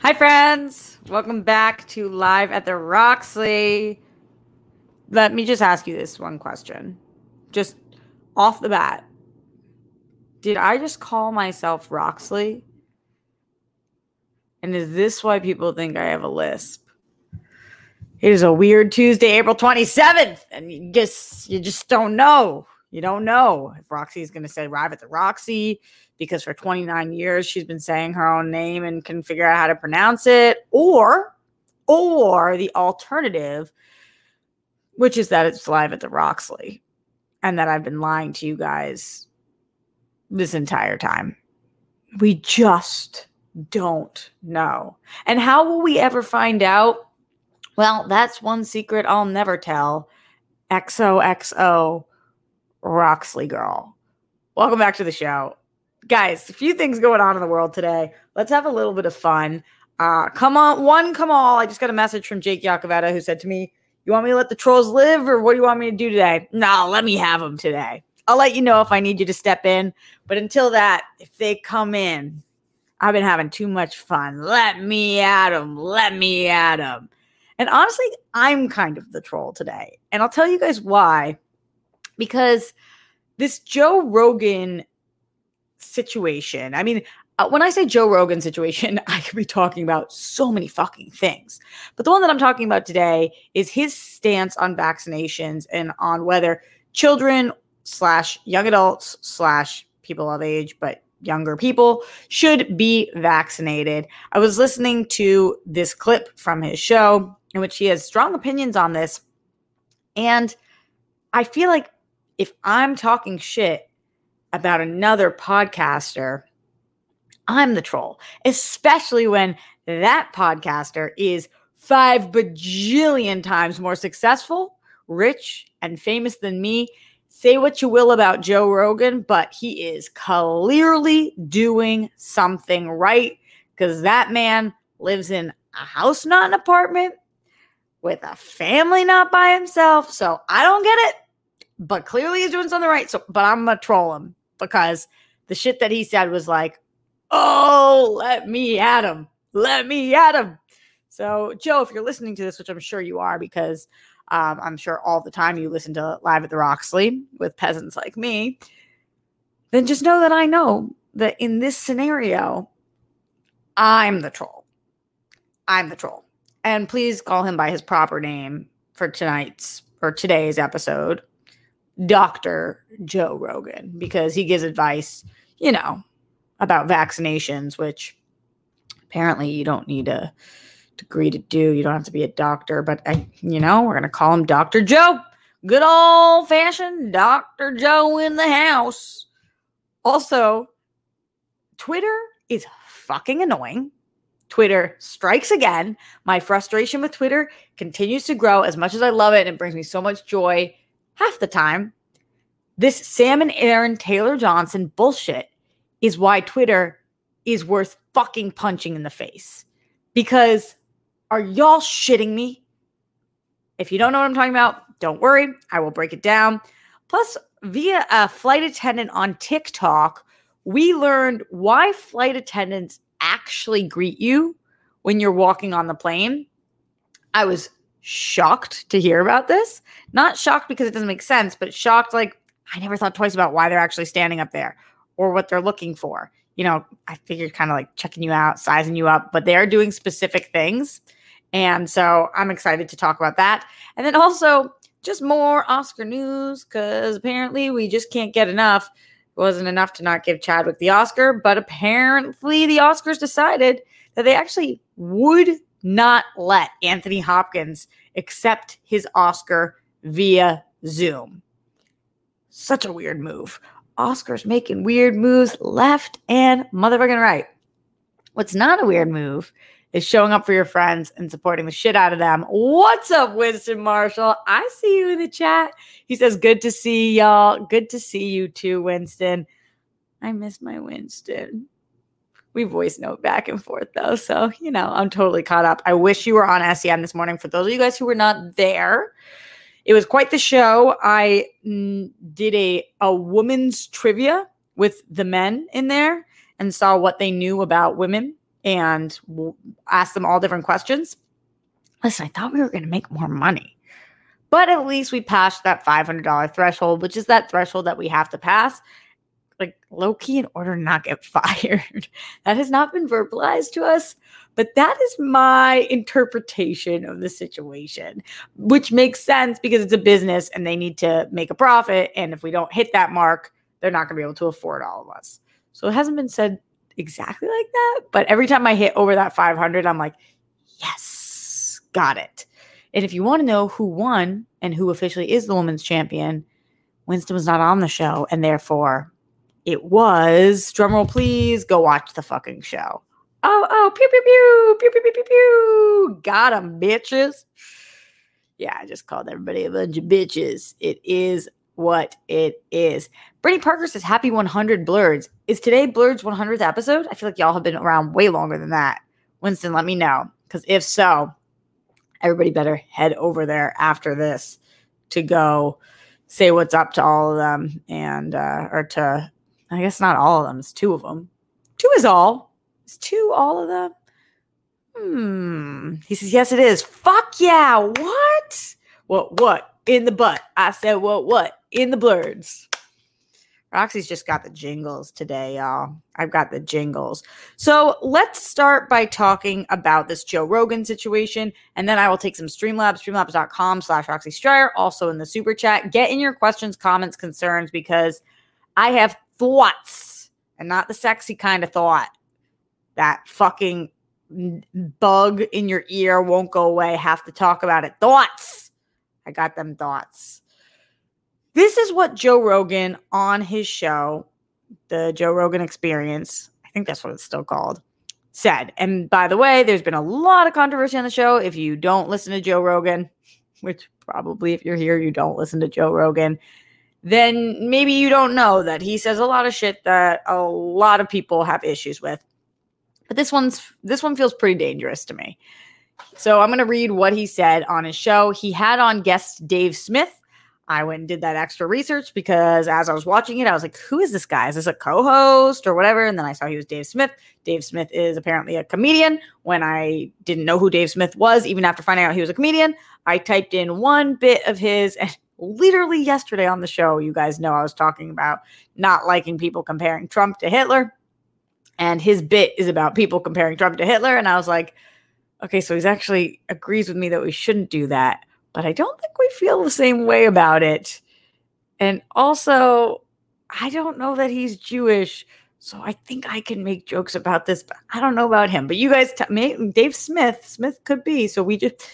Hi, friends. Welcome back to Live at the Roxley. Let me just ask you this one question. Just off the bat. Did I just call myself Roxley? And is this why people think I have a lisp? It is a weird Tuesday, April 27th, and you just you just don't know. You don't know if Roxy is going to say Live at the Roxy because for 29 years she's been saying her own name and can figure out how to pronounce it or or the alternative which is that it's live at the Roxley and that I've been lying to you guys this entire time. We just don't know. And how will we ever find out? Well, that's one secret I'll never tell. XOXO Roxley girl. Welcome back to the show guys, a few things going on in the world today. Let's have a little bit of fun. Uh, come on, one, come all. I just got a message from Jake Yakavetta who said to me, You want me to let the trolls live or what do you want me to do today? No, let me have them today. I'll let you know if I need you to step in. But until that, if they come in, I've been having too much fun. Let me at them. Let me at them. And honestly, I'm kind of the troll today. And I'll tell you guys why. Because this Joe Rogan situation. I mean, uh, when I say Joe Rogan situation, I could be talking about so many fucking things. But the one that I'm talking about today is his stance on vaccinations and on whether children slash young adults slash people of age, but younger people should be vaccinated. I was listening to this clip from his show in which he has strong opinions on this. And I feel like if I'm talking shit about another podcaster, I'm the troll, especially when that podcaster is five bajillion times more successful, rich, and famous than me. Say what you will about Joe Rogan, but he is clearly doing something right because that man lives in a house, not an apartment, with a family, not by himself. So I don't get it, but clearly he's doing something right. So, but I'm gonna troll him because the shit that he said was like, oh, let me at him. Let me at him. So, Joe, if you're listening to this, which I'm sure you are, because um, I'm sure all the time you listen to Live at the Roxley with peasants like me, then just know that I know that in this scenario, I'm the troll. I'm the troll. And please call him by his proper name for tonight's or today's episode. Dr. Joe Rogan because he gives advice, you know, about vaccinations, which apparently you don't need a degree to do. You don't have to be a doctor, but I, you know, we're to call him Dr. Joe. Good old fashioned Dr. Joe in the house. Also, Twitter is fucking annoying. Twitter strikes again. My frustration with Twitter continues to grow as much as I love it and it brings me so much joy half the time. This Sam and Aaron Taylor Johnson bullshit is why Twitter is worth fucking punching in the face. Because are y'all shitting me? If you don't know what I'm talking about, don't worry. I will break it down. Plus, via a flight attendant on TikTok, we learned why flight attendants actually greet you when you're walking on the plane. I was shocked to hear about this. Not shocked because it doesn't make sense, but shocked like I never thought twice about why they're actually standing up there or what they're looking for. You know, I figured kind of like checking you out, sizing you up, but they are doing specific things. And so I'm excited to talk about that. And then also just more Oscar news because apparently we just can't get enough. It wasn't enough to not give Chadwick the Oscar, but apparently the Oscars decided that they actually would not let Anthony Hopkins accept his Oscar via Zoom. Such a weird move. Oscar's making weird moves left and motherfucking right. What's not a weird move is showing up for your friends and supporting the shit out of them. What's up, Winston Marshall? I see you in the chat. He says, Good to see y'all. Good to see you too, Winston. I miss my Winston. We voice note back and forth though. So, you know, I'm totally caught up. I wish you were on SEN this morning. For those of you guys who were not there, it was quite the show. I mm, did a, a woman's trivia with the men in there and saw what they knew about women and w- asked them all different questions. Listen, I thought we were going to make more money. But at least we passed that $500 threshold, which is that threshold that we have to pass like low key in order to not get fired. that has not been verbalized to us, but that is my interpretation of the situation, which makes sense because it's a business and they need to make a profit. And if we don't hit that mark, they're not going to be able to afford all of us. So it hasn't been said exactly like that, but every time I hit over that 500, I'm like, yes, got it. And if you want to know who won and who officially is the women's champion, Winston was not on the show, and therefore it was, drumroll please, go watch the fucking show. Oh, oh, pew, pew, pew, pew, pew, pew, pew, pew. Got them, bitches. Yeah, I just called everybody a bunch of bitches. It is what it is. Brittany Parker says, Happy 100 Blurs. Is today Blurs 100th episode? I feel like y'all have been around way longer than that. Winston, let me know. Because if so, everybody better head over there after this to go say what's up to all of them and, uh, or to I guess not all of them. It's two of them. Two is all. Is two all of them? Hmm. He says, yes, it is. Fuck yeah. What? What? What? In the butt. I said, what? What? In the blurs. Roxy's just got the jingles today, y'all. I've got the jingles. So let's start by talking about this Joe Rogan situation, and then I will take some Streamlabs, streamlabs.com slash Roxy Striar, also in the super chat. Get in your questions, comments, concerns, because I have thoughts and not the sexy kind of thought. That fucking bug in your ear won't go away. Have to talk about it. Thoughts. I got them thoughts. This is what Joe Rogan on his show, the Joe Rogan Experience, I think that's what it's still called, said. And by the way, there's been a lot of controversy on the show. If you don't listen to Joe Rogan, which probably if you're here, you don't listen to Joe Rogan, then maybe you don't know that he says a lot of shit that a lot of people have issues with. But this one's this one feels pretty dangerous to me. So I'm going to read what he said on his show. He had on guest Dave Smith. I went and did that extra research because as I was watching it, I was like, who is this guy? Is this a co host or whatever? And then I saw he was Dave Smith. Dave Smith is apparently a comedian. When I didn't know who Dave Smith was, even after finding out he was a comedian, I typed in one bit of his, and literally yesterday on the show, you guys know I was talking about not liking people comparing Trump to Hitler. And his bit is about people comparing Trump to Hitler. And I was like, okay, so he's actually agrees with me that we shouldn't do that. But I don't think we feel the same way about it. And also, I don't know that he's Jewish. So I think I can make jokes about this, but I don't know about him. But you guys, t- Dave Smith, Smith could be. So we just,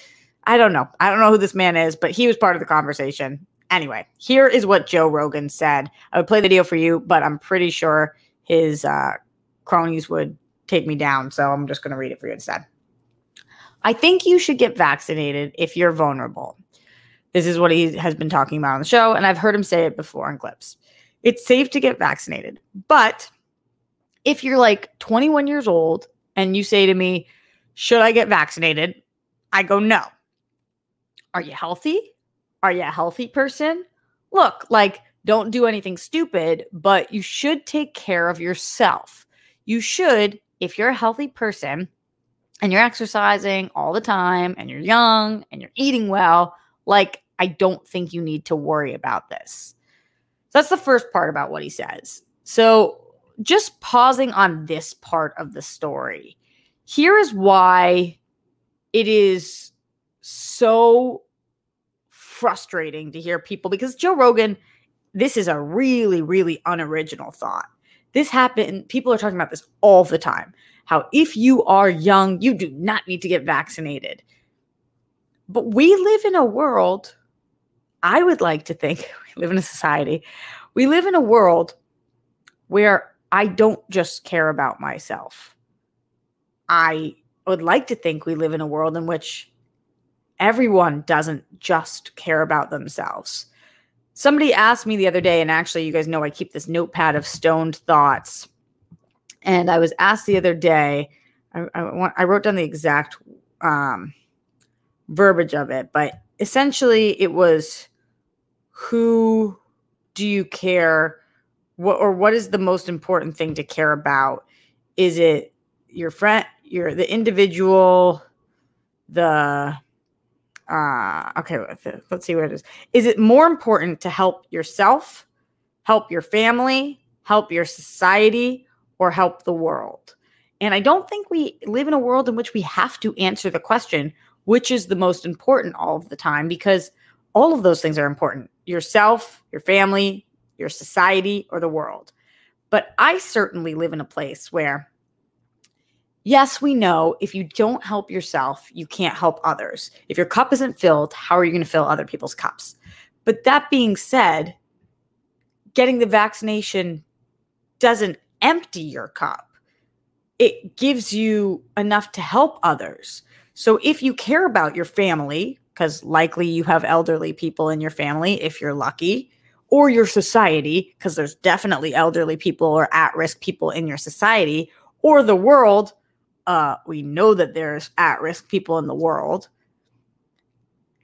I don't know. I don't know who this man is, but he was part of the conversation. Anyway, here is what Joe Rogan said. I would play the video for you, but I'm pretty sure his uh, cronies would take me down. So I'm just going to read it for you instead. I think you should get vaccinated if you're vulnerable. This is what he has been talking about on the show, and I've heard him say it before in clips. It's safe to get vaccinated, but if you're like 21 years old and you say to me, Should I get vaccinated? I go, No. Are you healthy? Are you a healthy person? Look, like, don't do anything stupid, but you should take care of yourself. You should, if you're a healthy person and you're exercising all the time and you're young and you're eating well, like, I don't think you need to worry about this. So that's the first part about what he says. So, just pausing on this part of the story, here is why it is so frustrating to hear people because Joe Rogan, this is a really, really unoriginal thought. This happened, people are talking about this all the time. How if you are young, you do not need to get vaccinated. But we live in a world, I would like to think, we live in a society, we live in a world where I don't just care about myself. I would like to think we live in a world in which everyone doesn't just care about themselves. Somebody asked me the other day, and actually, you guys know I keep this notepad of stoned thoughts. And I was asked the other day, I, I, I wrote down the exact um, verbiage of it, but essentially it was who do you care what or what is the most important thing to care about is it your friend your the individual the uh okay let's see what it is. Is it more important to help yourself help your family help your society or help the world? And i don't think we live in a world in which we have to answer the question which is the most important all of the time? Because all of those things are important yourself your family your society or the world. But i certainly live in a place where Yes, we know if you don't help yourself, you can't help others. If your cup isn't filled, how are you going to fill other people's cups? But that being said, getting the vaccination doesn't empty your cup, it gives you enough to help others. So if you care about your family, because likely you have elderly people in your family if you're lucky, or your society, because there's definitely elderly people or at risk people in your society, or the world uh, we know that there's at risk people in the world,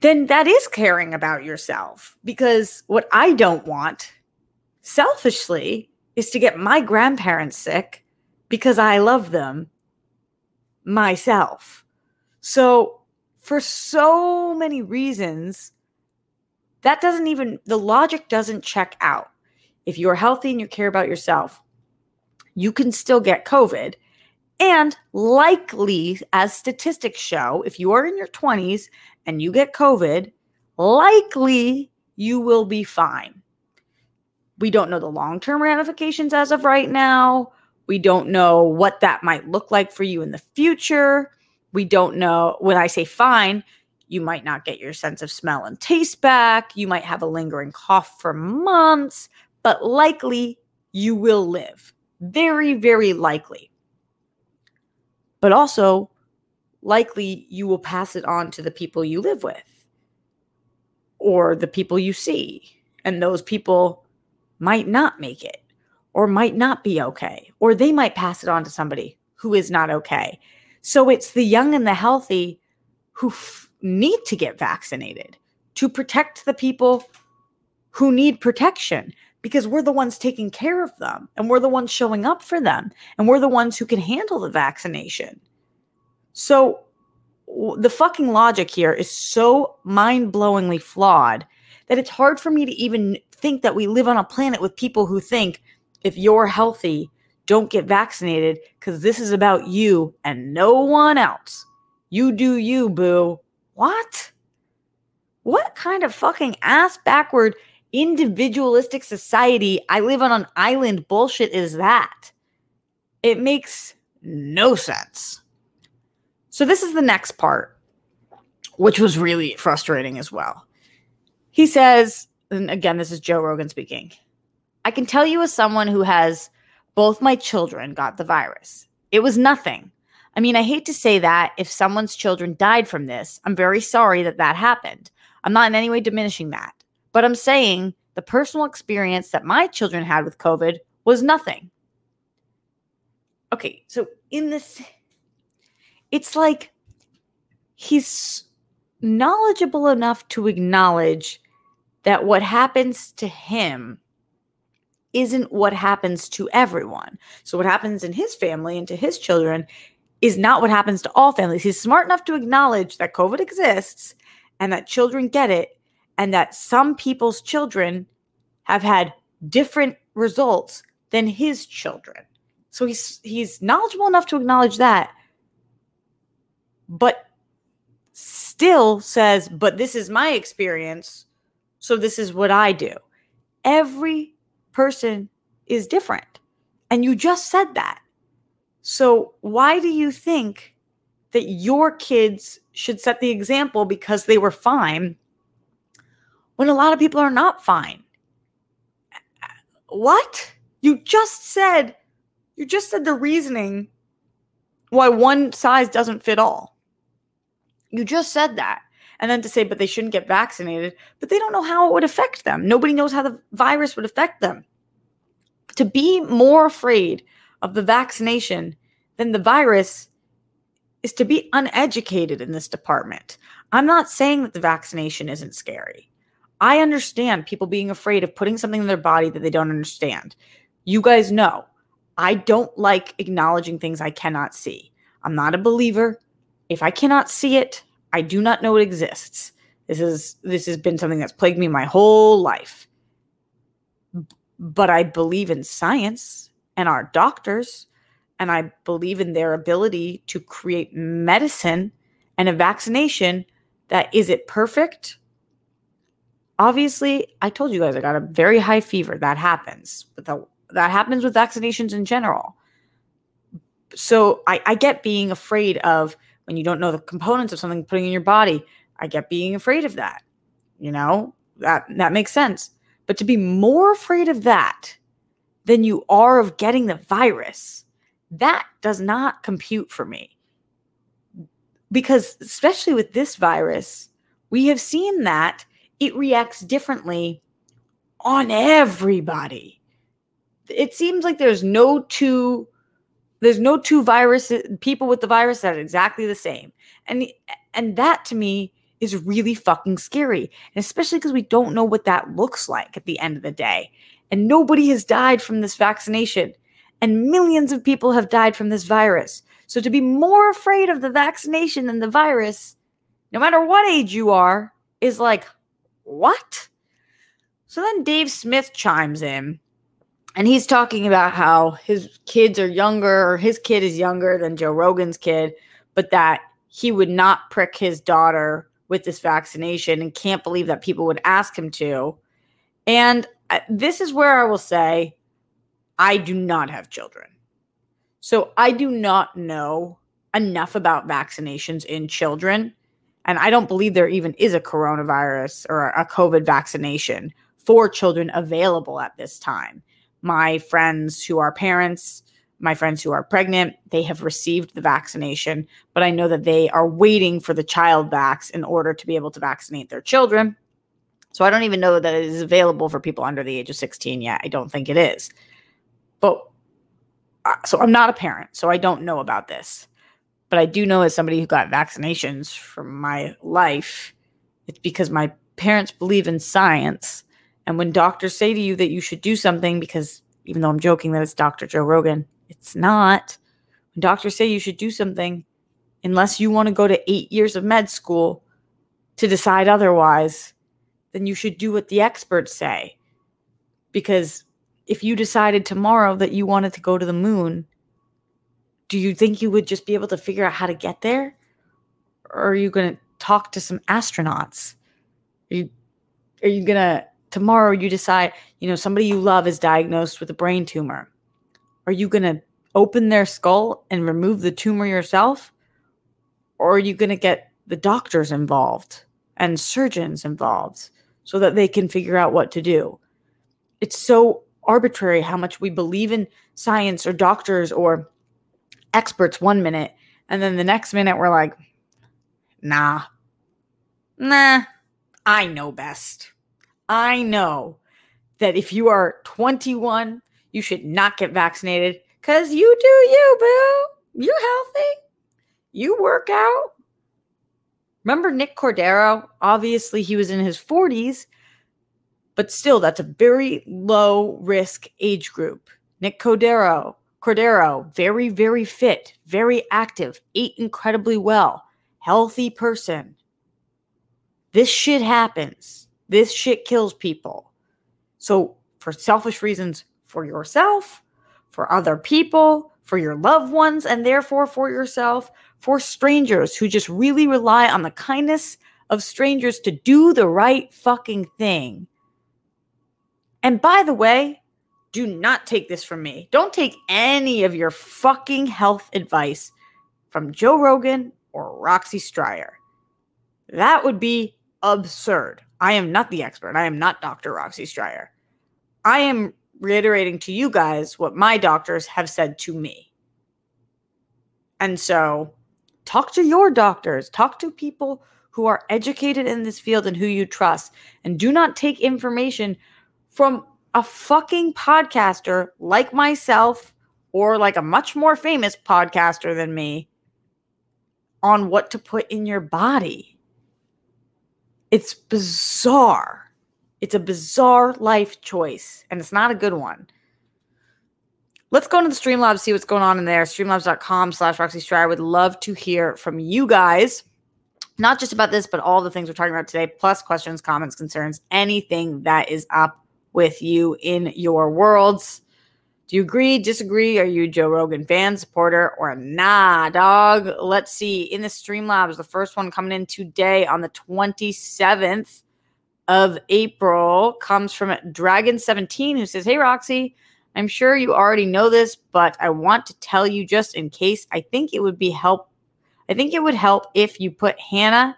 then that is caring about yourself. Because what I don't want, selfishly, is to get my grandparents sick because I love them myself. So, for so many reasons, that doesn't even, the logic doesn't check out. If you're healthy and you care about yourself, you can still get COVID and likely, as statistics show, if you are in your 20s and you get COVID, likely you will be fine. We don't know the long term ramifications as of right now. We don't know what that might look like for you in the future. We don't know. When I say fine, you might not get your sense of smell and taste back. You might have a lingering cough for months, but likely you will live. Very, very likely but also likely you will pass it on to the people you live with or the people you see. And those people might not make it or might not be okay, or they might pass it on to somebody who is not okay. So it's the young and the healthy who f- need to get vaccinated to protect the people who need protection because we're the ones taking care of them and we're the ones showing up for them and we're the ones who can handle the vaccination. So the fucking logic here is so mind-blowingly flawed that it's hard for me to even think that we live on a planet with people who think if you're healthy, don't get vaccinated cuz this is about you and no one else. You do you, boo. What? What kind of fucking ass backward individualistic society, I live on an island bullshit is that? It makes no sense. So, this is the next part, which was really frustrating as well. He says, and again, this is Joe Rogan speaking I can tell you as someone who has both my children got the virus. It was nothing. I mean, I hate to say that if someone's children died from this, I'm very sorry that that happened. I'm not in any way diminishing that. But I'm saying the personal experience that my children had with COVID was nothing. Okay, so in this, it's like he's knowledgeable enough to acknowledge that what happens to him isn't what happens to everyone. So, what happens in his family and to his children is not what happens to all families. He's smart enough to acknowledge that COVID exists and that children get it and that some people's children have had different results than his children. So he's he's knowledgeable enough to acknowledge that but still says, "But this is my experience, so this is what I do." Every person is different. And you just said that. So why do you think that your kids should set the example because they were fine when a lot of people are not fine. What? You just said, you just said the reasoning why one size doesn't fit all. You just said that. And then to say, but they shouldn't get vaccinated, but they don't know how it would affect them. Nobody knows how the virus would affect them. To be more afraid of the vaccination than the virus is to be uneducated in this department. I'm not saying that the vaccination isn't scary. I understand people being afraid of putting something in their body that they don't understand. You guys know I don't like acknowledging things I cannot see. I'm not a believer. If I cannot see it, I do not know it exists. This is this has been something that's plagued me my whole life. But I believe in science and our doctors and I believe in their ability to create medicine and a vaccination that is it perfect? Obviously, I told you guys I got a very high fever. That happens. But the, that happens with vaccinations in general. So I, I get being afraid of when you don't know the components of something putting in your body. I get being afraid of that. You know, that that makes sense. But to be more afraid of that than you are of getting the virus that does not compute for me. Because, especially with this virus, we have seen that it reacts differently on everybody. It seems like there's no two there's no two viruses people with the virus that are exactly the same. And and that to me is really fucking scary. And especially because we don't know what that looks like at the end of the day. And nobody has died from this vaccination and millions of people have died from this virus. So to be more afraid of the vaccination than the virus, no matter what age you are, is like, what? So then Dave Smith chimes in and he's talking about how his kids are younger, or his kid is younger than Joe Rogan's kid, but that he would not prick his daughter with this vaccination and can't believe that people would ask him to. And uh, this is where I will say, I do not have children. So I do not know enough about vaccinations in children. And I don't believe there even is a coronavirus or a COVID vaccination for children available at this time. My friends who are parents, my friends who are pregnant, they have received the vaccination, but I know that they are waiting for the child vax in order to be able to vaccinate their children. So I don't even know that it is available for people under the age of 16 yet. I don't think it is. But uh, so I'm not a parent, so I don't know about this. But I do know as somebody who got vaccinations for my life, it's because my parents believe in science. And when doctors say to you that you should do something, because even though I'm joking that it's Dr. Joe Rogan, it's not. When doctors say you should do something, unless you want to go to eight years of med school to decide otherwise, then you should do what the experts say. Because if you decided tomorrow that you wanted to go to the moon, do you think you would just be able to figure out how to get there? Or are you going to talk to some astronauts? Are you are you going to tomorrow you decide, you know, somebody you love is diagnosed with a brain tumor. Are you going to open their skull and remove the tumor yourself? Or are you going to get the doctors involved and surgeons involved so that they can figure out what to do? It's so arbitrary how much we believe in science or doctors or experts one minute and then the next minute we're like nah. Nah. I know best. I know that if you are 21 you should not get vaccinated because you do you boo. You're healthy. You work out. Remember nick cordero? Obviously he was in his 40s but still, that's a very low risk age group. Nick Cordero, Cordero, very, very fit, very active, ate incredibly well, healthy person. This shit happens. This shit kills people. So, for selfish reasons, for yourself, for other people, for your loved ones, and therefore for yourself, for strangers who just really rely on the kindness of strangers to do the right fucking thing and by the way, do not take this from me. Don't take any of your fucking health advice from Joe Rogan or Roxy Striar. That would be absurd. I am not the expert. I am not Dr. Roxy Striar. I am reiterating to you guys what my doctors have said to me. And so talk to your doctors, talk to people who are educated in this field and who you trust. And do not take information from a fucking podcaster like myself or like a much more famous podcaster than me on what to put in your body. It's bizarre. It's a bizarre life choice, and it's not a good one. Let's go into the Streamlabs, see what's going on in there. Streamlabs.com slash Roxy Striar. Would love to hear from you guys, not just about this, but all the things we're talking about today, plus questions, comments, concerns, anything that is up with you in your worlds. Do you agree, disagree? Are you Joe Rogan fan, supporter, or nah, dog? Let's see. In the Streamlabs, the first one coming in today on the 27th of April comes from Dragon17, who says, Hey, Roxy, I'm sure you already know this, but I want to tell you just in case. I think it would be help. I think it would help if you put Hannah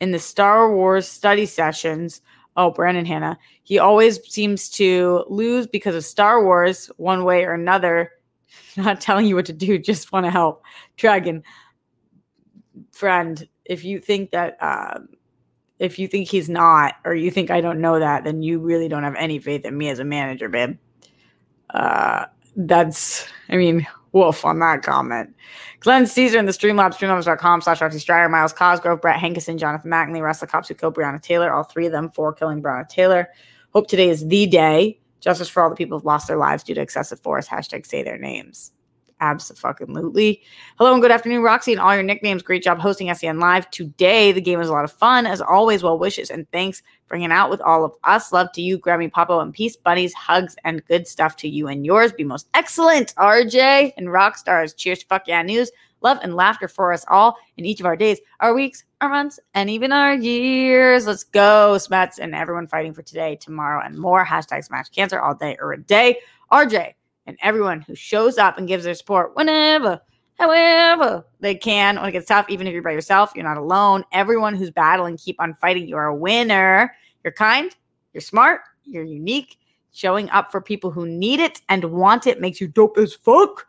in the Star Wars study sessions Oh, Brandon Hannah. He always seems to lose because of Star Wars, one way or another. Not telling you what to do, just want to help. Dragon, friend, if you think that, um, if you think he's not, or you think I don't know that, then you really don't have any faith in me as a manager, babe. Uh, that's, I mean, Wolf on that comment. Glenn Caesar in the Streamlabs, streamlabs.com slash Roxy Striar, Myles Cosgrove, Brett Hankison, Jonathan Mattingly, Russell Kopsuko, Breonna Taylor, all three of them for killing Breonna Taylor. Hope today is the day. Justice for all the people who've lost their lives due to excessive force. Hashtag say their names. Absolutely. Hello and good afternoon, Roxy, and all your nicknames. Great job hosting SEN Live today. The game was a lot of fun. As always, well wishes and thanks for hanging out with all of us. Love to you, Grammy Popo, and peace, bunnies, hugs, and good stuff to you and yours. Be most excellent, RJ and rock stars. Cheers, fuck yeah, news. Love and laughter for us all in each of our days, our weeks, our months, and even our years. Let's go, Smets, and everyone fighting for today, tomorrow, and more. Hashtag smash cancer all day or a day. RJ, and everyone who shows up and gives their support whenever, however they can when it gets tough, even if you're by yourself, you're not alone. Everyone who's battling, keep on fighting. You're a winner. You're kind, you're smart, you're unique. Showing up for people who need it and want it makes you dope as fuck.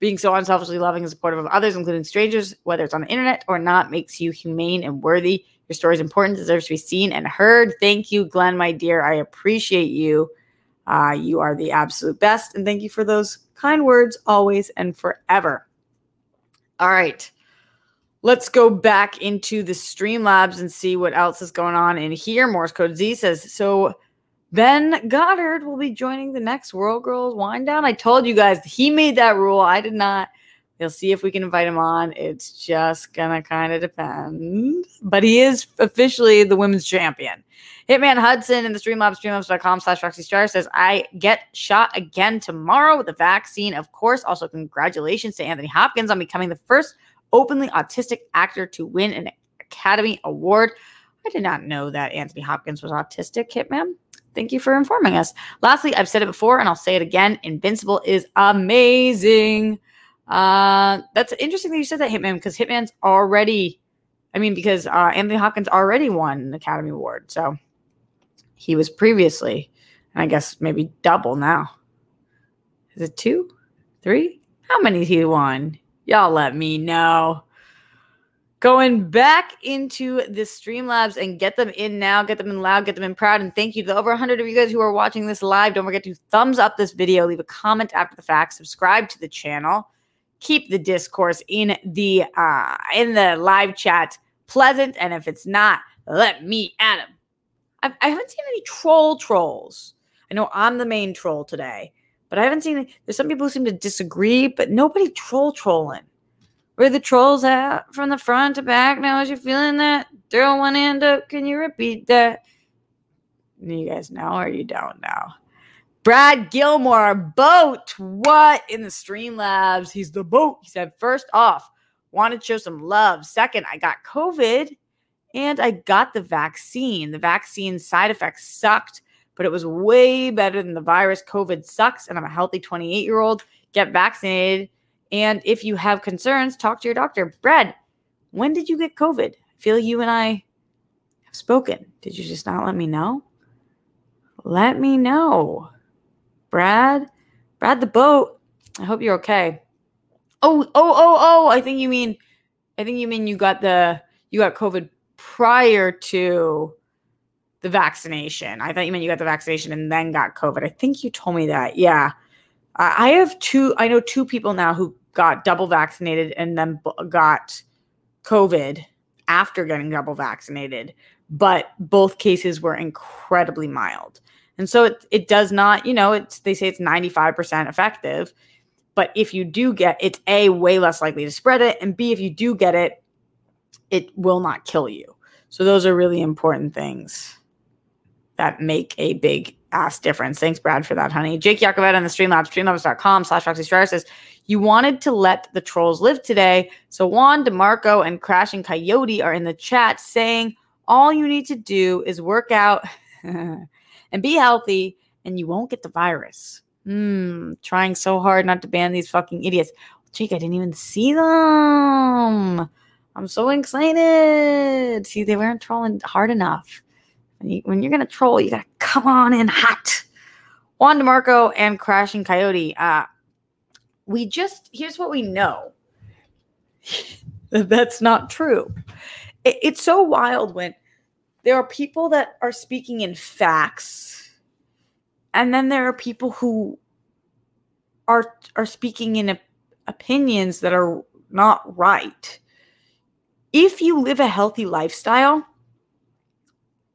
Being so unselfishly loving and supportive of others, including strangers, whether it's on the internet or not, makes you humane and worthy. Your story is important, deserves to be seen and heard. Thank you, Glenn, my dear. I appreciate you. Uh, you are the absolute best. And thank you for those kind words always and forever. All right. Let's go back into the Streamlabs and see what else is going on in here. Morse Code Z says so. Ben Goddard will be joining the next World Girls Wind Down. I told you guys he made that rule. I did not. We'll see if we can invite him on. It's just gonna kind of depend. But he is officially the women's champion. Hitman Hudson in the Streamlabs, streamlabs.com slash Roxy Striar says, I get shot again tomorrow with a vaccine. Of course, also congratulations to Anthony Hopkins on becoming the first openly autistic actor to win an Academy Award. I did not know that Anthony Hopkins was autistic, Hitman. Thank you for informing us. Lastly, I've said it before and I'll say it again Invincible is amazing. Uh, that's interesting that you said that, Hitman, because Hitman's already, I mean, because uh, Anthony Hopkins already won an Academy Award. So he was previously, and I guess maybe double now. Is it two, three? How many he won? Y'all let me know. Going back into the Streamlabs and get them in now, get them in loud, get them in proud. And thank you to the over 100 of you guys who are watching this live. Don't forget to thumbs up this video, leave a comment after the fact, subscribe to the channel, keep the discourse in the uh, in the live chat pleasant. And if it's not, let me at him. I haven't seen any troll trolls. I know I'm the main troll today, but I haven't seen. There's some people who seem to disagree, but nobody troll trolling. Where the trolls at from the front to back? Now, as you're feeling that, throw one end up. Can you repeat that? You guys know or you don't know? Brad Gilmore, boat. What in the Streamlabs? He's the boat. He said, first off, wanted to show some love. Second, I got COVID and I got the vaccine. The vaccine side effects sucked, but it was way better than the virus. COVID sucks, and I'm a healthy 28 year old. Get vaccinated. And if you have concerns, talk to your doctor. Brad, when did you get COVID? I feel you and I have spoken. Did you just not let me know? Let me know. Brad, Brad the boat. I hope you're okay. Oh, oh, oh, oh, I think you mean I think you mean you got the you got COVID prior to the vaccination. I thought you meant you got the vaccination and then got COVID. I think you told me that. Yeah. I have two I know two people now who got double vaccinated and then got COVID after getting double vaccinated, but both cases were incredibly mild. And so it it does not, you know, it's they say it's 95% effective. But if you do get it's A, way less likely to spread it, and B, if you do get it, it will not kill you. So those are really important things that make a big ass difference. Thanks, Brad, for that, honey. Jake Yakovet on the Streamlabs, streamlabs.com slash Roxy says, you wanted to let the trolls live today. So Juan, DeMarco, and Crashing Coyote are in the chat saying all you need to do is work out and be healthy and you won't get the virus. Hmm, trying so hard not to ban these fucking idiots. Jake, I didn't even see them. I'm so excited. See, they weren't trolling hard enough. When, you, when you're going to troll, you got to come on in hot. Juan DeMarco and Crashing Coyote. Uh, we just, here's what we know that's not true. It, it's so wild when there are people that are speaking in facts and then there are people who are are speaking in opinions that are not right. If you live a healthy lifestyle,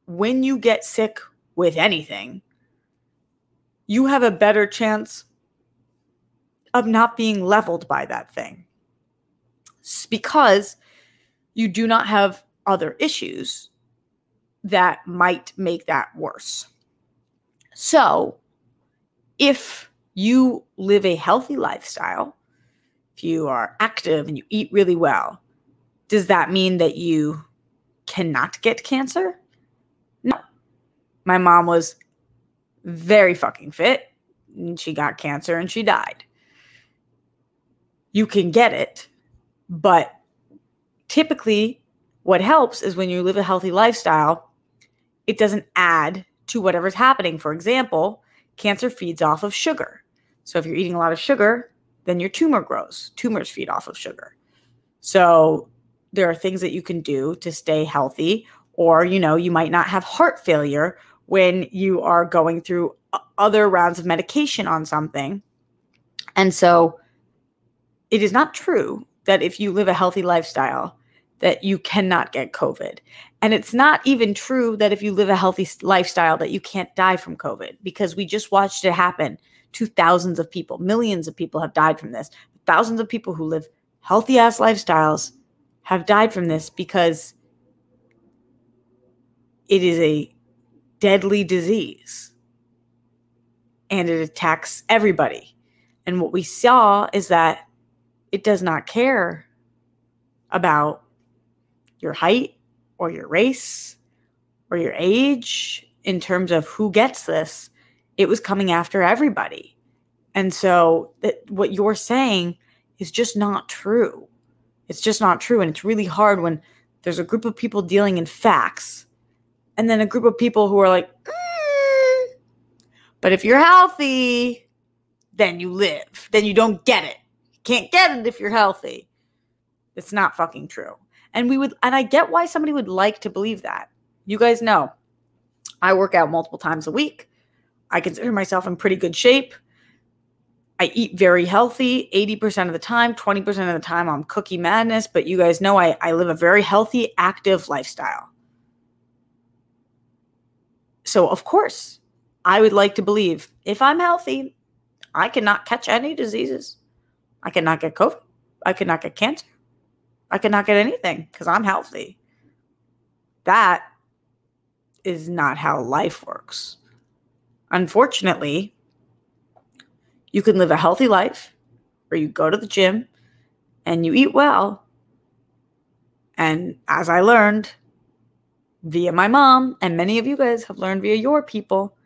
when you get sick with anything, you have a better chance of not being leveled by that thing. Because you do not have other issues that might make that worse. So, if you live a healthy lifestyle, if you are active and you eat really well, does that mean that you cannot get cancer? No. My mom was very fucking fit and she got cancer and she died. You can get it, but typically what helps is when you live a healthy lifestyle, it doesn't add to whatever's happening. For example, cancer feeds off of sugar. So if you're eating a lot of sugar, then your tumor grows. Tumors feed off of sugar. So there are things that you can do to stay healthy or you know, you might not have heart failure when you are going through other rounds of medication on something. And so it is not true that if you live a healthy lifestyle that you cannot get COVID. And it's not even true that if you live a healthy lifestyle that you can't die from COVID because we just watched it happen to thousands of people. Millions of people have died from this. Thousands of people who live healthy ass lifestyles have died from this because it is a deadly disease and it attacks everybody. And what we saw is that it does not care about your height or your race or your age in terms of who gets this. It was coming after everybody. And so that what you're saying is just not true. It's just not true. And it's really hard when there's a group of people dealing in facts and then a group of people who are like, mm. but if you're healthy, then you live. Then you don't get it. You can't get it if you're healthy. It's not fucking true. And we would, and I get why somebody would like to believe that. You guys know I work out multiple times a week. I consider myself in pretty good shape. I eat very healthy 80% of the time, 20% of the time I'm cookie madness, but you guys know I, I live a very healthy, active lifestyle. So, of course, I would like to believe if I'm healthy, I cannot catch any diseases. I cannot get COVID. I cannot get cancer. I could not get anything because I'm healthy. That is not how life works. Unfortunately, you can live a healthy life where you go to the gym and you eat well. And as I learned via my mom, and many of you guys have learned via your people,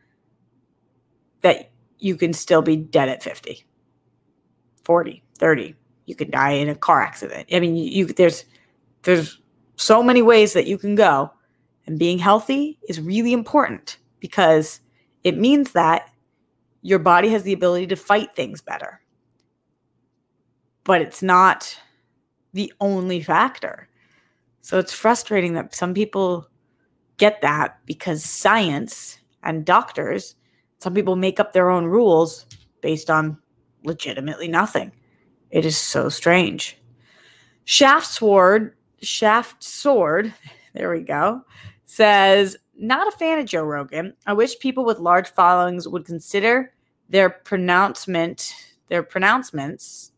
that you can still be dead at 50, 40, 30, you could die in a car accident. I mean, you, there's there's so many ways that you can go, and being healthy is really important because it means that your body has the ability to fight things better. but it's not the only factor. So it's frustrating that some people get that because science and doctors, some people make up their own rules based on legitimately nothing. It is so strange. Shaft Sword, Shaft Sword, there we go, says, not a fan of Joe Rogan. I wish people with large followings would consider their pronouncement, their pronouncements,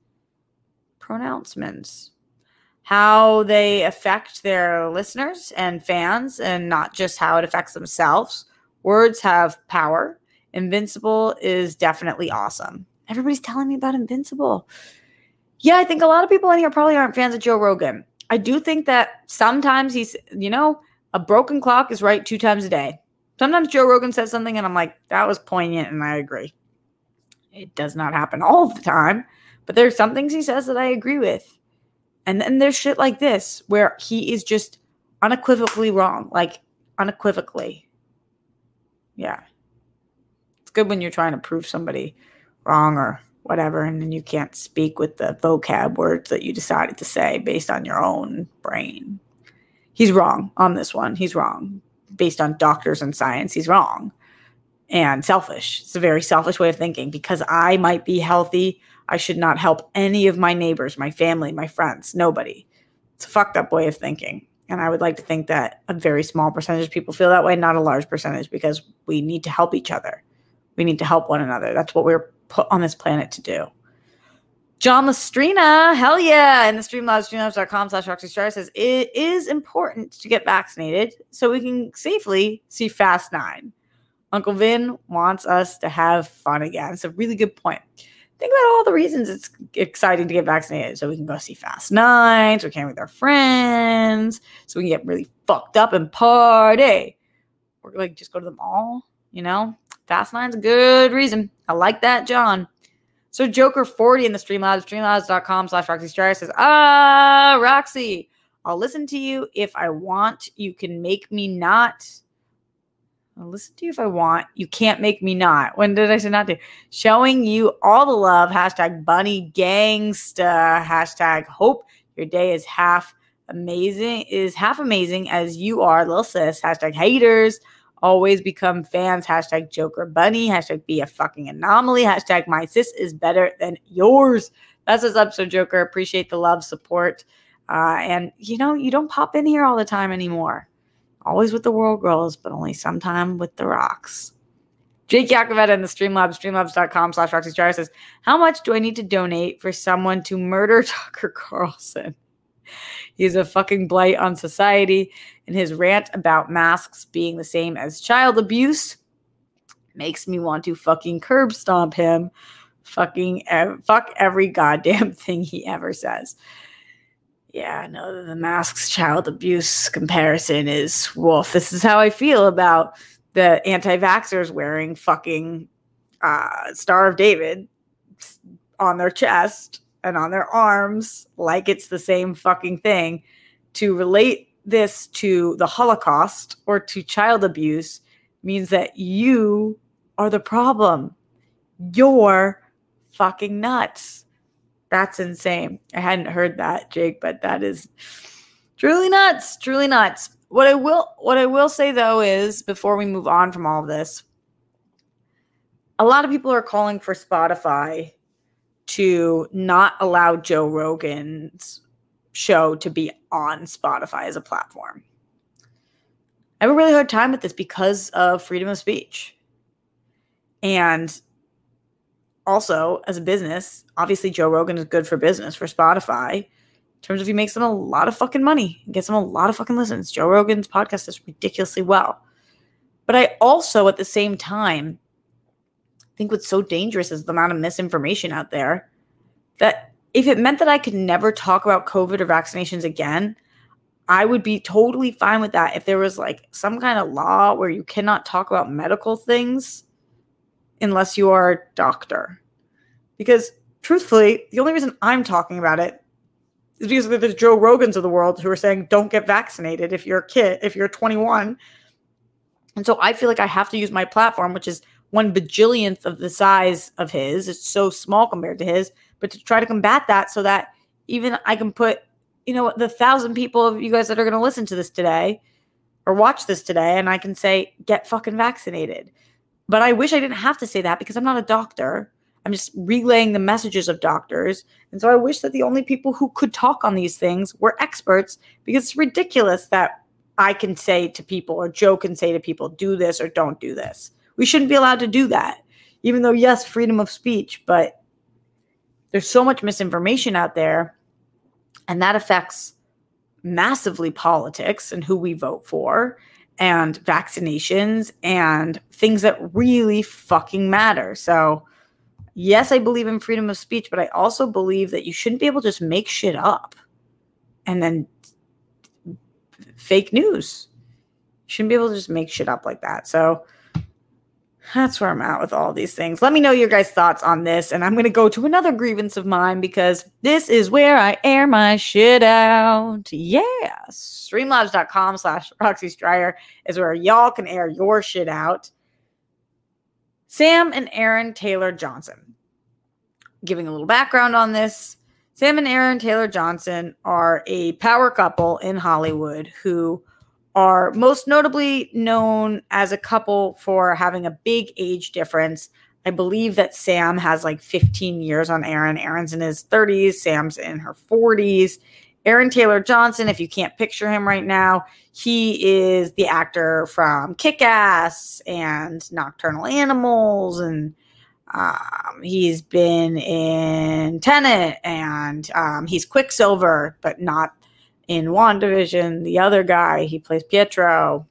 pronouncements, how they affect their listeners and fans, and not just how it affects themselves. Words have power. Invincible is definitely awesome. Everybody's telling me about Invincible. Yeah, I think a lot of people in here probably aren't fans of Joe Rogan. I do think that sometimes he's, you know, a broken clock is right two times a day. Sometimes Joe Rogan says something and I'm like, that was poignant and I agree. It does not happen all the time, but there's some things he says that I agree with. And then there's shit like this where he is just unequivocally wrong, like unequivocally. Yeah. It's good when you're trying to prove somebody wrong or whatever, and then you can't speak with the vocab words that you decided to say based on your own brain. He's wrong on this one. He's wrong. Based on doctors and science, he's wrong and selfish. It's a very selfish way of thinking because I might be healthy. I should not help any of my neighbors, my family, my friends, nobody. It's a fucked up way of thinking. And I would like to think that a very small percentage of people feel that way, not a large percentage, because we need to help each other. We need to help one another. That's what we're put on this planet to do. John Lastrina, hell yeah. And the Streamlabs, streamlabs.com slash Roxy Striar says it is important to get vaccinated so we can safely see Fast Nine. Uncle Vin wants us to have fun again. It's a really good point. Think about all the reasons it's exciting to get vaccinated. So we can go see Fast Nine, so we can with our friends, so we can get really fucked up and party. Or like just go to the mall, you know? Fast Nine's good reason. I like that, John. So Joker40 in the Streamlabs, streamlabs.com slash Roxy Striar says, Ah, Roxy, I'll listen to you if I want. You can make me not. I'll listen to you if I want. You can't make me not. When did I say not to? Showing you all the love. Hashtag bunny gangsta. Hashtag hope your day is half amazing, is half amazing as you are, little sis. Hashtag haters always become fans. Hashtag Joker Bunny. Hashtag be a fucking anomaly. Hashtag my sis is better than yours. That's what's up. So, Joker, appreciate the love, support. Uh, and, you know, you don't pop in here all the time anymore. Always with the world girls, but only sometime with the rocks. Jake Yakoveta in the Streamlabs, streamlabs.com slash Roxy says, How much do I need to donate for someone to murder Tucker Carlson? He's a fucking blight on society. And his rant about masks being the same as child abuse makes me want to fucking curb stomp him. Fucking ev- fuck every goddamn thing he ever says. Yeah, no, the masks child abuse comparison is wolf. This is how I feel about the anti vaxxers wearing fucking uh, Star of David on their chest and on their arms like it's the same fucking thing to relate this to the Holocaust or to child abuse means that you are the problem. You're fucking nuts. That's insane. I hadn't heard that, Jake, but that is truly nuts. Truly nuts. What I will what I will say though is before we move on from all of this, a lot of people are calling for Spotify to not allow Joe Rogan's show to be on Spotify as a platform. I have a really hard time with this because of freedom of speech. And also, as a business, obviously Joe Rogan is good for business for Spotify in terms of he makes them a lot of fucking money, and gets them a lot of fucking listens. Joe Rogan's podcast does ridiculously well. But I also, at the same time, think what's so dangerous is the amount of misinformation out there that if it meant that I could never talk about COVID or vaccinations again, I would be totally fine with that if there was like some kind of law where you cannot talk about medical things unless you are a doctor. Because truthfully, the only reason I'm talking about it is because there's Joe Rogans of the world who are saying don't get vaccinated if you're a kid, if you're 21. And so I feel like I have to use my platform, which is one bajillionth of the size of his. It's so small compared to his, but to try to combat that so that even I can put, you know, the thousand people of you guys that are going to listen to this today or watch this today, and I can say, get fucking vaccinated. But I wish I didn't have to say that because I'm not a doctor. I'm just relaying the messages of doctors. And so I wish that the only people who could talk on these things were experts because it's ridiculous that I can say to people or Joe can say to people, do this or don't do this. We shouldn't be allowed to do that. Even though, yes, freedom of speech, but there's so much misinformation out there, and that affects massively politics and who we vote for and vaccinations and things that really fucking matter. So, yes, I believe in freedom of speech, but I also believe that you shouldn't be able to just make shit up and then fake news. Shouldn't be able to just make shit up like that. So that's where I'm at with all these things. Let me know your guys' thoughts on this. And I'm going to go to another grievance of mine because this is where I air my shit out. Yeah. Streamlabs.com slash Roxy Striar is where y'all can air your shit out. Sam and Aaron Taylor Johnson. Giving a little background on this. Sam and Aaron Taylor Johnson are a power couple in Hollywood who are most notably known as a couple for having a big age difference. I believe that Sam has like 15 years on Aaron. Aaron's in his 30s, Sam's in her 40s. Aaron Taylor Johnson, if you can't picture him right now, he is the actor from Kick Ass and Nocturnal Animals. And um, he's been in Tenet and um, he's Quicksilver, but not in WandaVision. The other guy, he plays Pietro.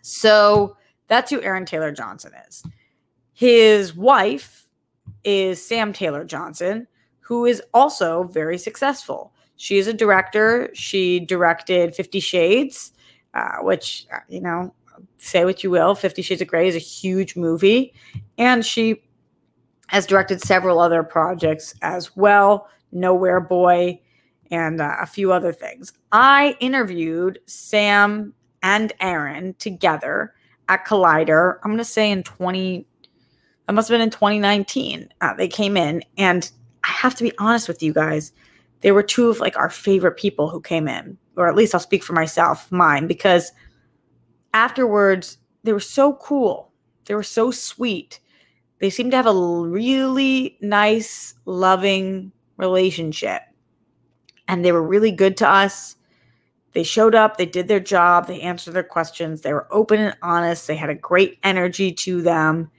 So that's who Aaron Taylor Johnson is. His wife is Sam Taylor Johnson, who is also very successful. She is a director. She directed Fifty Shades, uh, which, uh, you know, say what you will. Fifty Shades of Grey is a huge movie. And she has directed several other projects as well. Nowhere Boy, and uh, a few other things. I interviewed Sam and Aaron together at Collider. I'm going to say in 20, that must have been in 2019. Uh, they came in, and I have to be honest with you guys. They were two of like our favorite people who came in, or at least I'll speak for myself, mine, because afterwards they were so cool. They were so sweet. They seemed to have a really nice, loving relationship and they were really good to us. They showed up, they did their job, they answered their questions, they were open and honest, they had a great energy to them.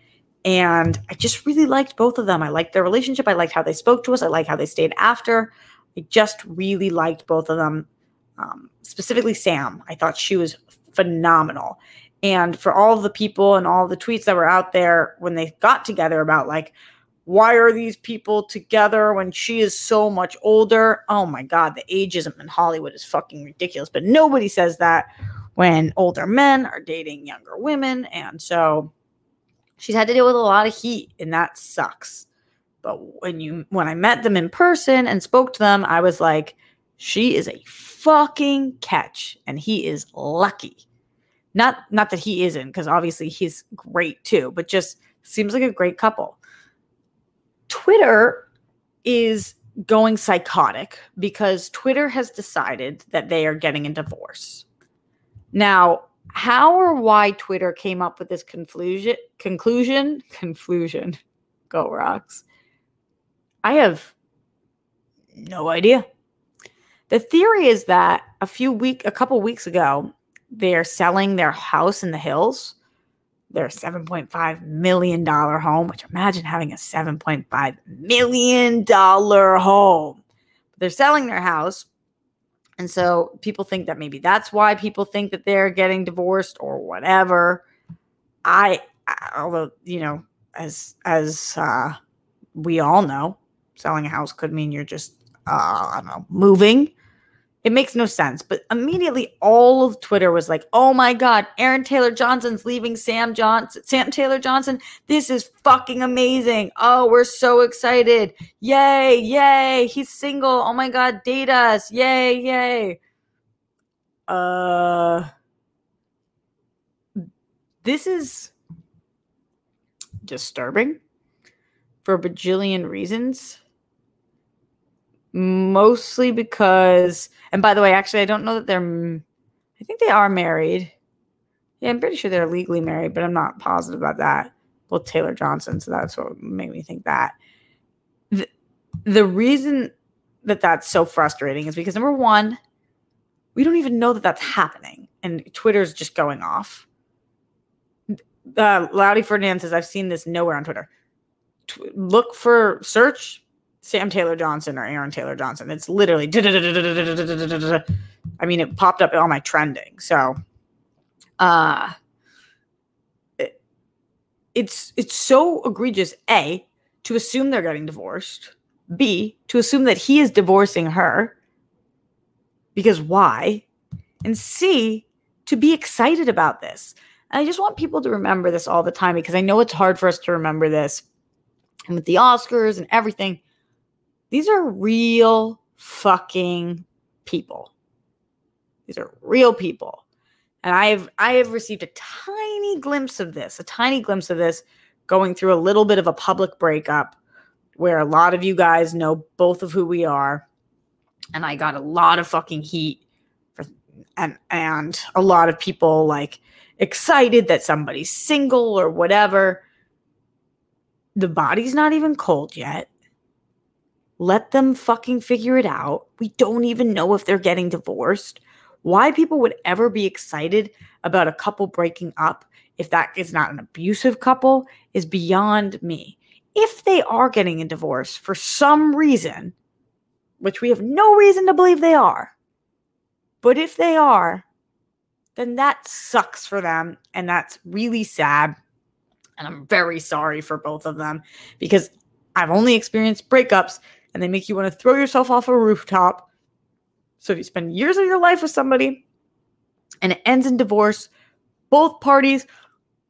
And I just really liked both of them. I liked their relationship. I liked how they spoke to us. I liked how they stayed after. I just really liked both of them. Um, specifically, Sam. I thought she was phenomenal. And for all the people and all the tweets that were out there when they got together about like, why are these people together when she is so much older? Oh my God, the ageism in Hollywood is fucking ridiculous. But nobody says that when older men are dating younger women. And so she's had to deal with a lot of heat, and that sucks. But when you when I met them in person and spoke to them, I was like, she is a fucking catch, and he is lucky. Not not that he isn't, because obviously he's great too, but just seems like a great couple. Twitter is going psychotic because Twitter has decided that they are getting a divorce. Now, how or why Twitter came up with this conclusion conclusion conclusion go rocks I have no idea. The theory is that a few week a couple weeks ago they're selling their house in the hills their $7.5 million home, which imagine having a $7.5 million home. They're selling their house. And so people think that maybe that's why people think that they're getting divorced or whatever. I, although, you know, as, as, uh, we all know, selling a house could mean you're just, uh, I don't know, moving it makes no sense. But immediately all of Twitter was like, oh my God, Aaron Taylor Johnson's leaving Sam Johnson, Sam Taylor Johnson. This is fucking amazing. Oh, we're so excited. Yay, yay. He's single. Oh my God, date us. Yay, yay. Uh this is disturbing for a bajillion reasons. Mostly because, and by the way, actually, I don't know that they're, I think they are married. Yeah, I'm pretty sure they're legally married, but I'm not positive about that. Well, Taylor Johnson, so that's what made me think that. The, the reason that that's so frustrating is because number one, we don't even know that that's happening, and Twitter's just going off. Uh, Loudy Ferdinand says, I've seen this nowhere on Twitter. T- look for search Sam Taylor Johnson or Aaron Taylor Johnson. It's literally, I mean, it popped up on my trending. So, uh, it, it's it's so egregious. A to assume they're getting divorced. B to assume that he is divorcing her. Because why? And C to be excited about this. And I just want people to remember this all the time because I know it's hard for us to remember this. And with the Oscars and everything, these are real fucking people. These are real people. And I have I have received a tiny glimpse of this, a tiny glimpse of this going through a little bit of a public breakup where a lot of you guys know both of who we are. And I got a lot of fucking heat for and and a lot of people like excited that somebody's single or whatever. The body's not even cold yet. Let them fucking figure it out. We don't even know if they're getting divorced. Why people would ever be excited about a couple breaking up if that is not an abusive couple is beyond me. If they are getting a divorce for some reason, which we have no reason to believe they are, but if they are, then that sucks for them and that's really sad. And I'm very sorry for both of them because I've only experienced breakups and they make you want to throw yourself off a rooftop. So if you spend years of your life with somebody and it ends in divorce, both parties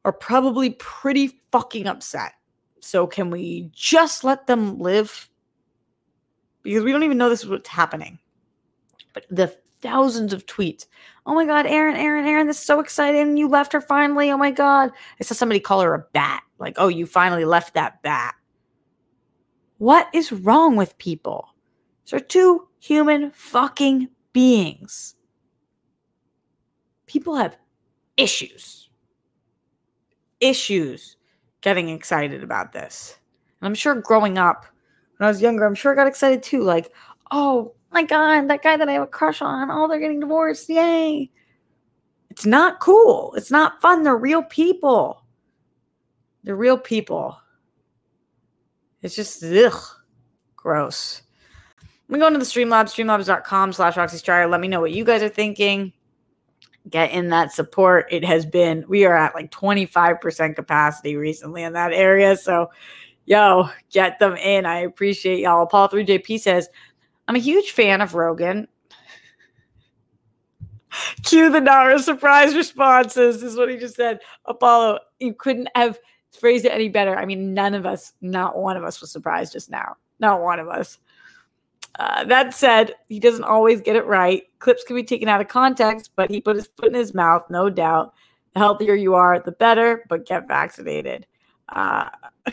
are probably pretty fucking upset. So can we just let them live? Because we don't even know this is what's happening. But the thousands of tweets. Oh my God, Aaron, Aaron, Aaron, this is so exciting. You left her finally. Oh my God. I saw somebody call her a bat. Like, oh, you finally left that bat. What is wrong with people? These are two human fucking beings. People have issues. Issues getting excited about this. And I'm sure growing up, when I was younger, I'm sure I got excited too. Like, oh my God, that guy that I have a crush on, oh, they're getting divorced. Yay. It's not cool. It's not fun. They're real people. They're real people. It's just ugh, gross. I'm going to the Streamlabs, streamlabs.com slash Roxy Striar. Let me know what you guys are thinking. Get in that support. It has been, we are at like 25% capacity recently in that area. So, yo, get them in. I appreciate y'all. Paul 3JP says, I'm a huge fan of Rogan. Cue the Nara surprise responses, is what he just said. Apollo, you couldn't have phrased it any better. I mean, none of us, not one of us was surprised just now. Not one of us. Uh, that said, he doesn't always get it right. Clips can be taken out of context, but he put his foot in his mouth, no doubt. The healthier you are, the better, but get vaccinated. Uh,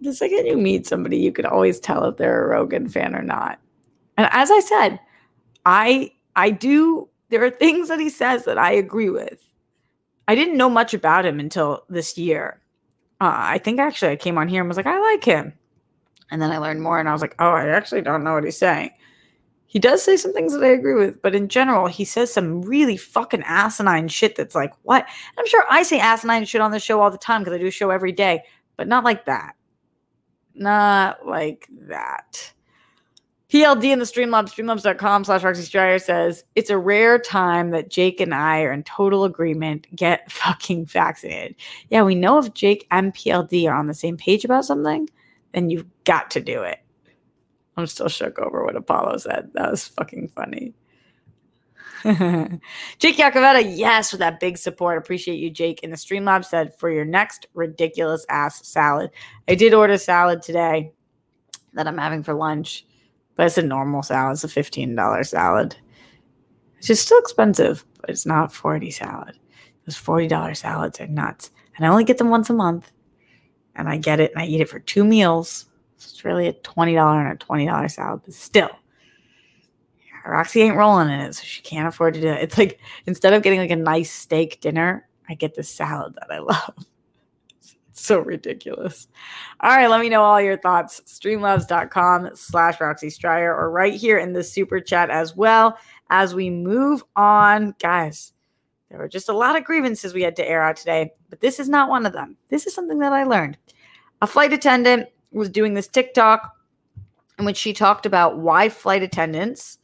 the second you meet somebody, you can always tell if they're a Rogan fan or not. And as I said, I I do there are things that he says that I agree with. I didn't know much about him until this year. Uh, I think actually I came on here and was like, I like him. And then I learned more and I was like, oh, I actually don't know what he's saying. He does say some things that I agree with, but in general, he says some really fucking asinine shit that's like, what? I'm sure I say asinine shit on the show all the time because I do a show every day, but not like that. Not like that. PLD in the Streamlabs, streamlabs.com slash Roxy Striar says, It's a rare time that Jake and I are in total agreement. Get fucking vaccinated. Yeah, we know if Jake and PLD are on the same page about something, then you've got to do it. I'm still shook over what Apollo said. That was fucking funny. Jake Yacovetta, yes, with that big support. Appreciate you, Jake. And the Streamlabs said, for your next ridiculous ass salad. I did order salad today that I'm having for lunch but it's a normal salad. It's a $15 salad. It's just still expensive, but it's not 40 salad. Those $40 salads are nuts. And I only get them once a month. And I get it and I eat it for two meals. So It's really a $20 and a $20 salad, but still. Roxy ain't rolling in it, so she can't afford to do it. It's like instead of getting like a nice steak dinner, I get the salad that I love. So ridiculous. All right, let me know all your thoughts. Streamlabs.com slash Roxy Striar or right here in the super chat as well as we move on. Guys, there were just a lot of grievances we had to air out today, but this is not one of them. This is something that I learned. A flight attendant was doing this TikTok in which she talked about why flight attendants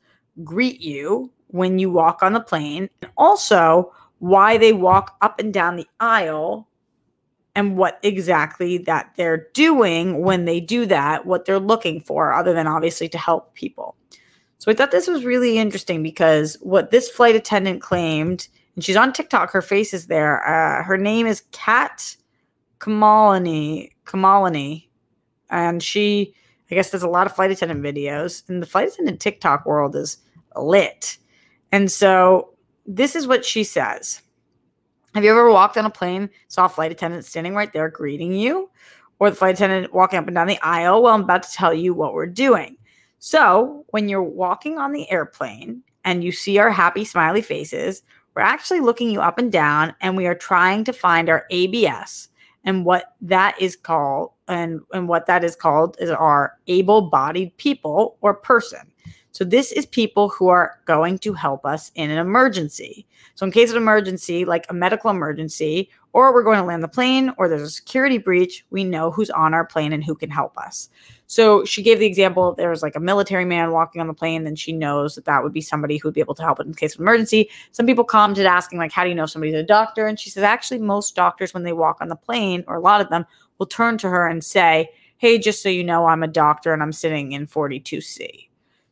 greet you when you walk on the plane, and also why they walk up and down the aisle and what exactly that they're doing when they do that, what they're looking for, other than obviously to help people. So I thought this was really interesting because what this flight attendant claimed, and she's on TikTok, her face is there. Uh, her name is Kat Kamalani, Kamalani, and she, I guess, does a lot of flight attendant videos. And the flight attendant TikTok world is lit. And so this is what she says. Have you ever walked on a plane, saw a flight attendant standing right there greeting you, or the flight attendant walking up and down the aisle? Well, I'm about to tell you what we're doing. So, when you're walking on the airplane and you see our happy, smiley faces, we're actually looking you up and down and we are trying to find our ABS. And what that is called, and, and what that is called is our able bodied people or person. So this is people who are going to help us in an emergency. So in case of emergency, like a medical emergency, or we're going to land the plane, or there's a security breach, we know who's on our plane and who can help us. So she gave the example there was like a military man walking on the plane, then she knows that that would be somebody who would be able to help in case of emergency. Some people commented asking like, "How do you know somebody's a doctor?" And she says, actually, most doctors when they walk on the plane, or a lot of them, will turn to her and say, "Hey, just so you know, I'm a doctor and I'm sitting in 42C."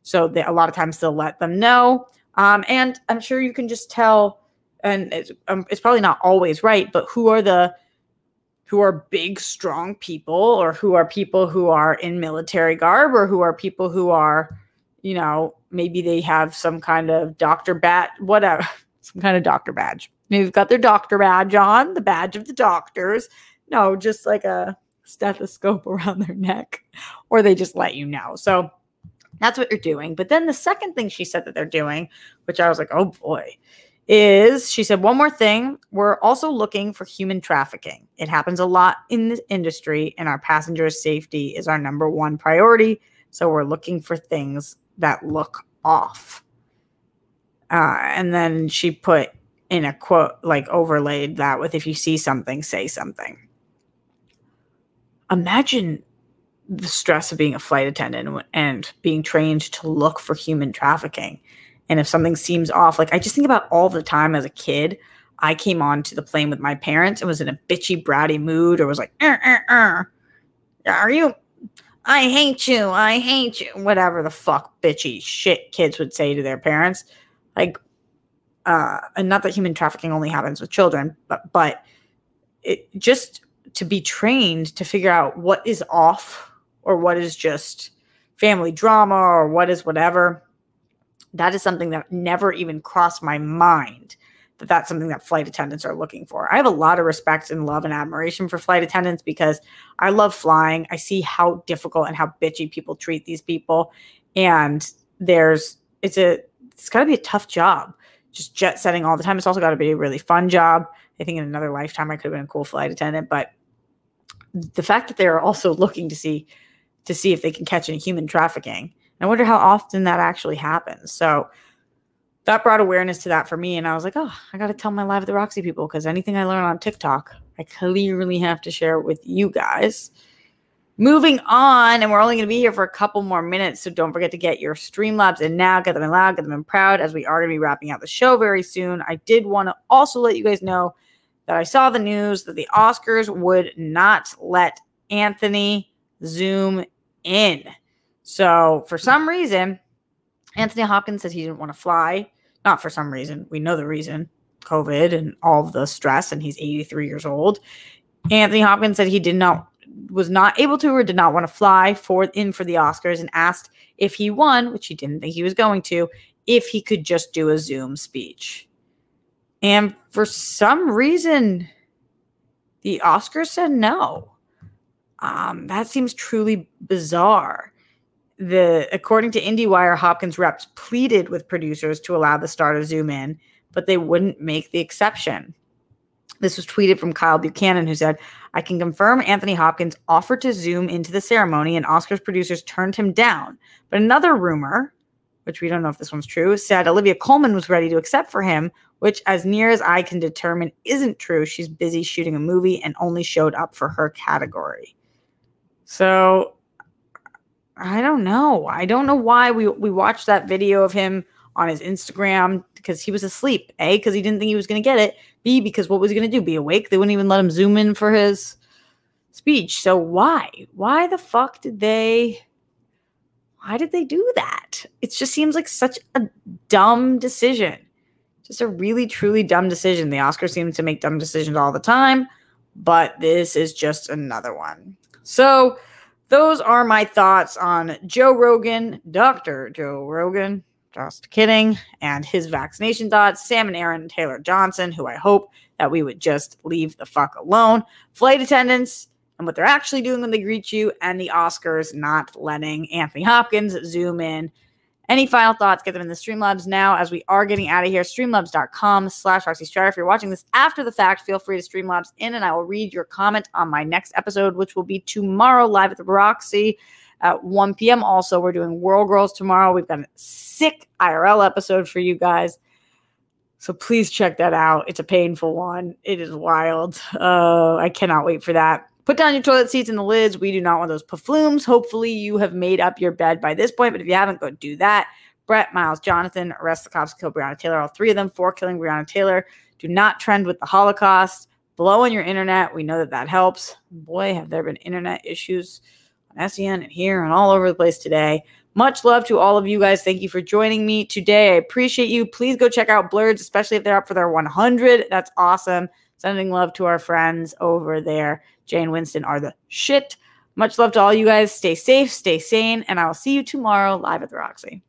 So they, a lot of times they'll let them know. Um, and I'm sure you can just tell, and it's, um, it's probably not always right, but who are the who are big, strong people, or who are people who are in military garb, or who are people who are, you know, maybe they have some kind of doctor badge, whatever, some kind of doctor badge. Maybe they've got their doctor badge on, the badge of the doctors. No, just like a stethoscope around their neck, or they just let you know. So that's what you're doing. But then the second thing she said that they're doing, which I was like, oh boy, is she said, one more thing. We're also looking for human trafficking. It happens a lot in this industry, and our passengers' safety is our number one priority. So we're looking for things that look off. Uh, and then she put in a quote, like overlaid that with if you see something, say something. Imagine the stress of being a flight attendant and being trained to look for human trafficking. And if something seems off, like I just think about all the time as a kid, I came on to the plane with my parents and was in a bitchy, bratty mood or was like, er, er, er. are you? I hate you. I hate you. Whatever the fuck bitchy shit kids would say to their parents. Like, uh, and not that human trafficking only happens with children, but, but it just to be trained to figure out what is off or what is just family drama or what is whatever. That is something that never even crossed my mind that that's something that flight attendants are looking for. I have a lot of respect and love and admiration for flight attendants because I love flying. I see how difficult and how bitchy people treat these people. And there's, it's a, it's got to be a tough job just jet setting all the time. It's also got to be a really fun job. I think in another lifetime I could have been a cool flight attendant, but the fact that they're also looking to see to see if they can catch any human trafficking. I wonder how often that actually happens. So that brought awareness to that for me. And I was like, oh, I got to tell my Live at the Roxy people because anything I learn on TikTok, I clearly have to share with you guys. Moving on, and we're only going to be here for a couple more minutes. So don't forget to get your Streamlabs in now, get them in loud, get them in proud as we are going to be wrapping out the show very soon. I did want to also let you guys know that I saw the news that the Oscars would not let Anthony Zoom in. So for some reason, Anthony Hopkins said he didn't want to fly. Not for some reason. We know the reason COVID and all of the stress, and he's 83 years old. Anthony Hopkins said he did not was not able to or did not want to fly for in for the Oscars and asked if he won, which he didn't think he was going to, if he could just do a Zoom speech. And for some reason, the Oscars said no. Um, that seems truly bizarre. The according to IndieWire, Hopkins reps pleaded with producers to allow the star to zoom in, but they wouldn't make the exception. This was tweeted from Kyle Buchanan, who said, I can confirm Anthony Hopkins offered to zoom into the ceremony and Oscars producers turned him down. But another rumor, which we don't know if this one's true, said Olivia Colman was ready to accept for him, which, as near as I can determine, isn't true. She's busy shooting a movie and only showed up for her category. So I don't know. I don't know why we, we watched that video of him on his Instagram because he was asleep. A, because he didn't think he was going to get it. B, because what was he going to do? Be awake? They wouldn't even let him zoom in for his speech. So why? Why the fuck did they? Why did they do that? It just seems like such a dumb decision. Just a really, truly dumb decision. The Oscars seem to make dumb decisions all the time, but this is just another one. So, those are my thoughts on Joe Rogan, Dr. Joe Rogan. Just kidding. And his vaccination thoughts, Sam and Aaron Taylor Johnson, who I hope that we would just leave the fuck alone. Flight attendants and what they're actually doing when they greet you, and the Oscars not letting Anthony Hopkins zoom in. Any final thoughts? Get them in the Streamlabs now as we are getting out of here. Streamlabs.com slash Roxy Striar. If you're watching this after the fact, feel free to Streamlabs in and I will read your comment on my next episode, which will be tomorrow live at the Roxy at 1 p.m. Also, we're doing World Girls tomorrow. We've got a sick IRL episode for you guys. So please check that out. It's a painful one. It is wild. Uh, I cannot wait for that. Put down your toilet seats and the lids. We do not want those paflumes. Hopefully, you have made up your bed by this point. But if you haven't, go do that. Brett, Myles, Jonathan, arrest the cops, kill Breonna Taylor. All three of them for killing Breonna Taylor. Do not trend with the Holocaust. Blow on your internet. We know that that helps. Boy, have there been internet issues on SEN and here and all over the place today. Much love to all of you guys. Thank you for joining me today. I appreciate you. Please go check out Blurs, especially if they're up for their 100. That's awesome. Sending love to our friends over there. Jay and Winston are the shit. Much love to all you guys. Stay safe, stay sane, and I will see you tomorrow live at the Roxy.